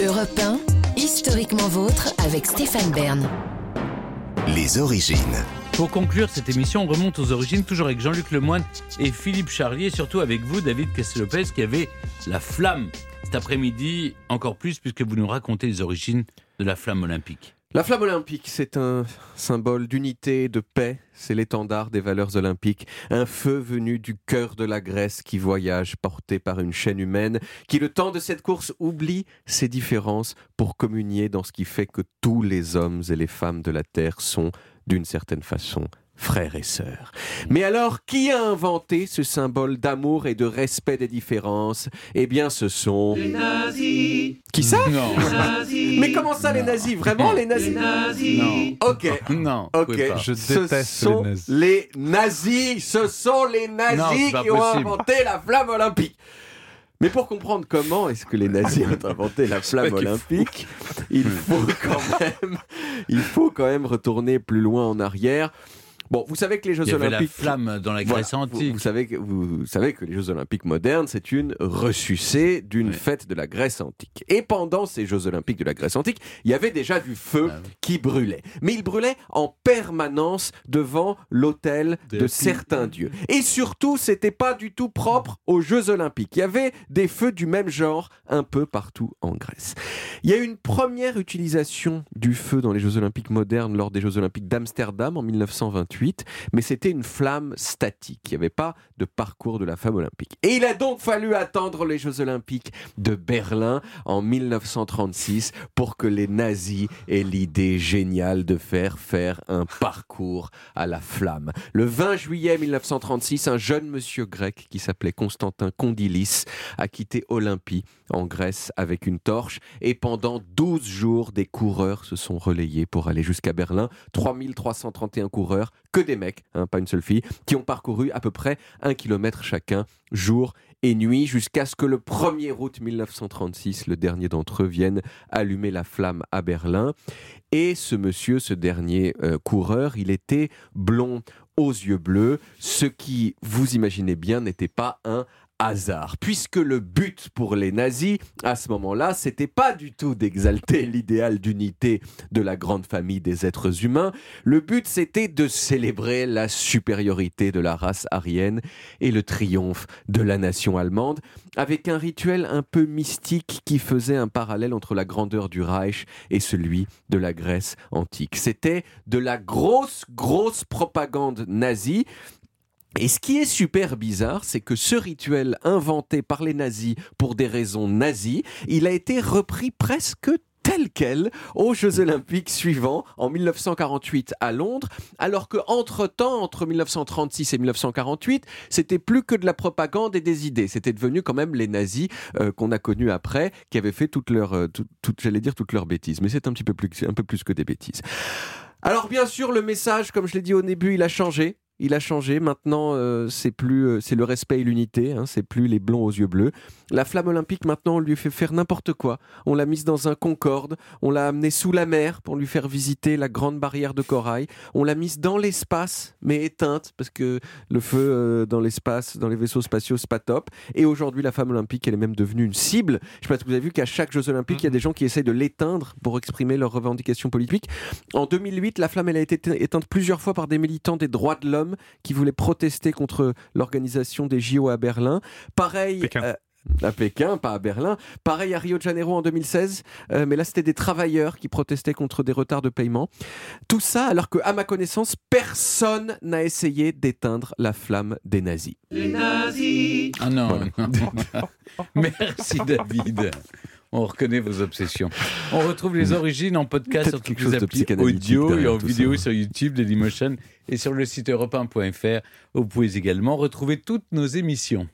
Europe 1, historiquement vôtre avec Stéphane Bern. Les origines. Pour conclure cette émission, on remonte aux origines, toujours avec Jean-Luc Lemoine et Philippe Charlier, et surtout avec vous, David Castelopez, qui avait la flamme cet après-midi, encore plus puisque vous nous racontez les origines de la flamme olympique. La flamme olympique, c'est un symbole d'unité, de paix, c'est l'étendard des valeurs olympiques, un feu venu du cœur de la Grèce qui voyage porté par une chaîne humaine, qui le temps de cette course oublie ses différences pour communier dans ce qui fait que tous les hommes et les femmes de la Terre sont, d'une certaine façon, frères et sœurs. Mais alors, qui a inventé ce symbole d'amour et de respect des différences? Eh bien, ce sont... Les nazis Qui ça? Non. Les nazis Mais comment ça, les nazis? Vraiment, les Les nazis nazis Non. Ok. Non, Ok, pas. Je ce déteste sont les nazis. les nazis. Ce sont les nazis qui ont possible. inventé la flamme olympique. Mais pour comprendre comment est-ce que les nazis ont inventé la flamme olympique, il faut quand même, il faut quand même retourner plus loin en arrière. Bon, vous savez que les Jeux Il y avait la olympiques flamme dans la Grèce antique. vous savez que, vous savez que les Jeux Olympiques modernes, c'est une ressucée d'une Oui. fête de la Grèce antique. Et pendant ces Jeux Olympiques de la Grèce antique, il y avait déjà du feu Ah oui. qui brûlait. Mais il brûlait en permanence devant l'autel de, De- certains dieux. Et surtout, c'était pas du tout propre aux Jeux Olympiques. Il y avait des feux du même genre un peu partout en Grèce. Il y a eu une première utilisation du feu dans les Jeux Olympiques modernes lors des Jeux Olympiques d'Amsterdam en 1928, mais c'était une flamme statique. Il n'y avait pas de parcours de la flamme olympique. Et il a donc fallu attendre les Jeux Olympiques de Berlin en 1936 pour que les nazis aient l'idée géniale de faire faire un parcours à la flamme. Le 20 juillet 1936, un jeune monsieur grec qui s'appelait Constantin Condylis a quitté Olympie en Grèce avec une torche et pendant 12 jours, des coureurs se sont relayés pour aller jusqu'à Berlin. 3331 coureurs, que des mecs, hein, pas une seule fille, qui ont parcouru à peu près un kilomètre chacun, jour et nuit, jusqu'à ce que le 1er août 1936, le dernier d'entre eux vienne allumer la flamme à Berlin. Et ce monsieur, ce dernier euh, coureur, il était blond aux yeux bleus, ce qui, vous imaginez bien, n'était pas un hasard, puisque le but pour les nazis, à ce moment-là, c'était pas du tout d'exalter l'idéal d'unité de la grande famille des êtres humains, le but c'était de célébrer la supériorité de la race aryenne et le triomphe de la nation allemande, avec un rituel un peu mystique qui faisait un parallèle entre la grandeur du Reich et celui de la Grèce antique. C'était de la grosse, grosse propagande nazie. Et ce qui est super bizarre, c'est que ce rituel inventé par les nazis pour des raisons nazies, il a été repris presque tel quel aux Jeux Olympiques suivants en 1948 à Londres, alors que entre temps, entre 1936 et 1948, c'était plus que de la propagande et des idées. C'était devenu quand même les nazis euh, qu'on a connus après, qui avaient fait toutes leurs, euh, toutes leurs bêtises, mais c'est un petit peu plus, un peu plus que des bêtises. Alors bien sûr, le message, comme je l'ai dit au début, il a changé. Il a changé. Maintenant, euh, c'est plus, euh, c'est le respect et l'unité. Hein, c'est plus les blonds aux yeux bleus. La flamme olympique, maintenant, on lui fait faire n'importe quoi. On l'a mise dans un Concorde. On l'a amenée sous la mer pour lui faire visiter la grande barrière de corail. On l'a mise dans l'espace, mais éteinte parce que le feu euh, dans l'espace, dans les vaisseaux spatiaux, c'est pas top. Et aujourd'hui, la flamme olympique, elle est même devenue une cible. Je sais pas si vous avez vu qu'à chaque Jeux olympiques, il y a des gens qui essayent de l'éteindre pour exprimer leurs revendications politiques. En 2008, la flamme elle a été éteinte plusieurs fois par des militants des droits de l'homme qui voulaient protester contre l'organisation des JO à Berlin. Pareil. Pékin. euh, à Pékin, pas à Berlin. Pareil à Rio de Janeiro en 2016, euh, mais là c'était des travailleurs qui protestaient contre des retards de paiement. Tout ça alors que, à ma connaissance, personne n'a essayé d'éteindre la flamme des nazis. Les nazis Ah non, non. Merci David. On reconnaît vos obsessions. On retrouve les origines en podcast sur toutes les applis audio et en vidéo ça. sur YouTube, Dailymotion et sur le site europe1.fr. Vous pouvez également retrouver toutes nos émissions.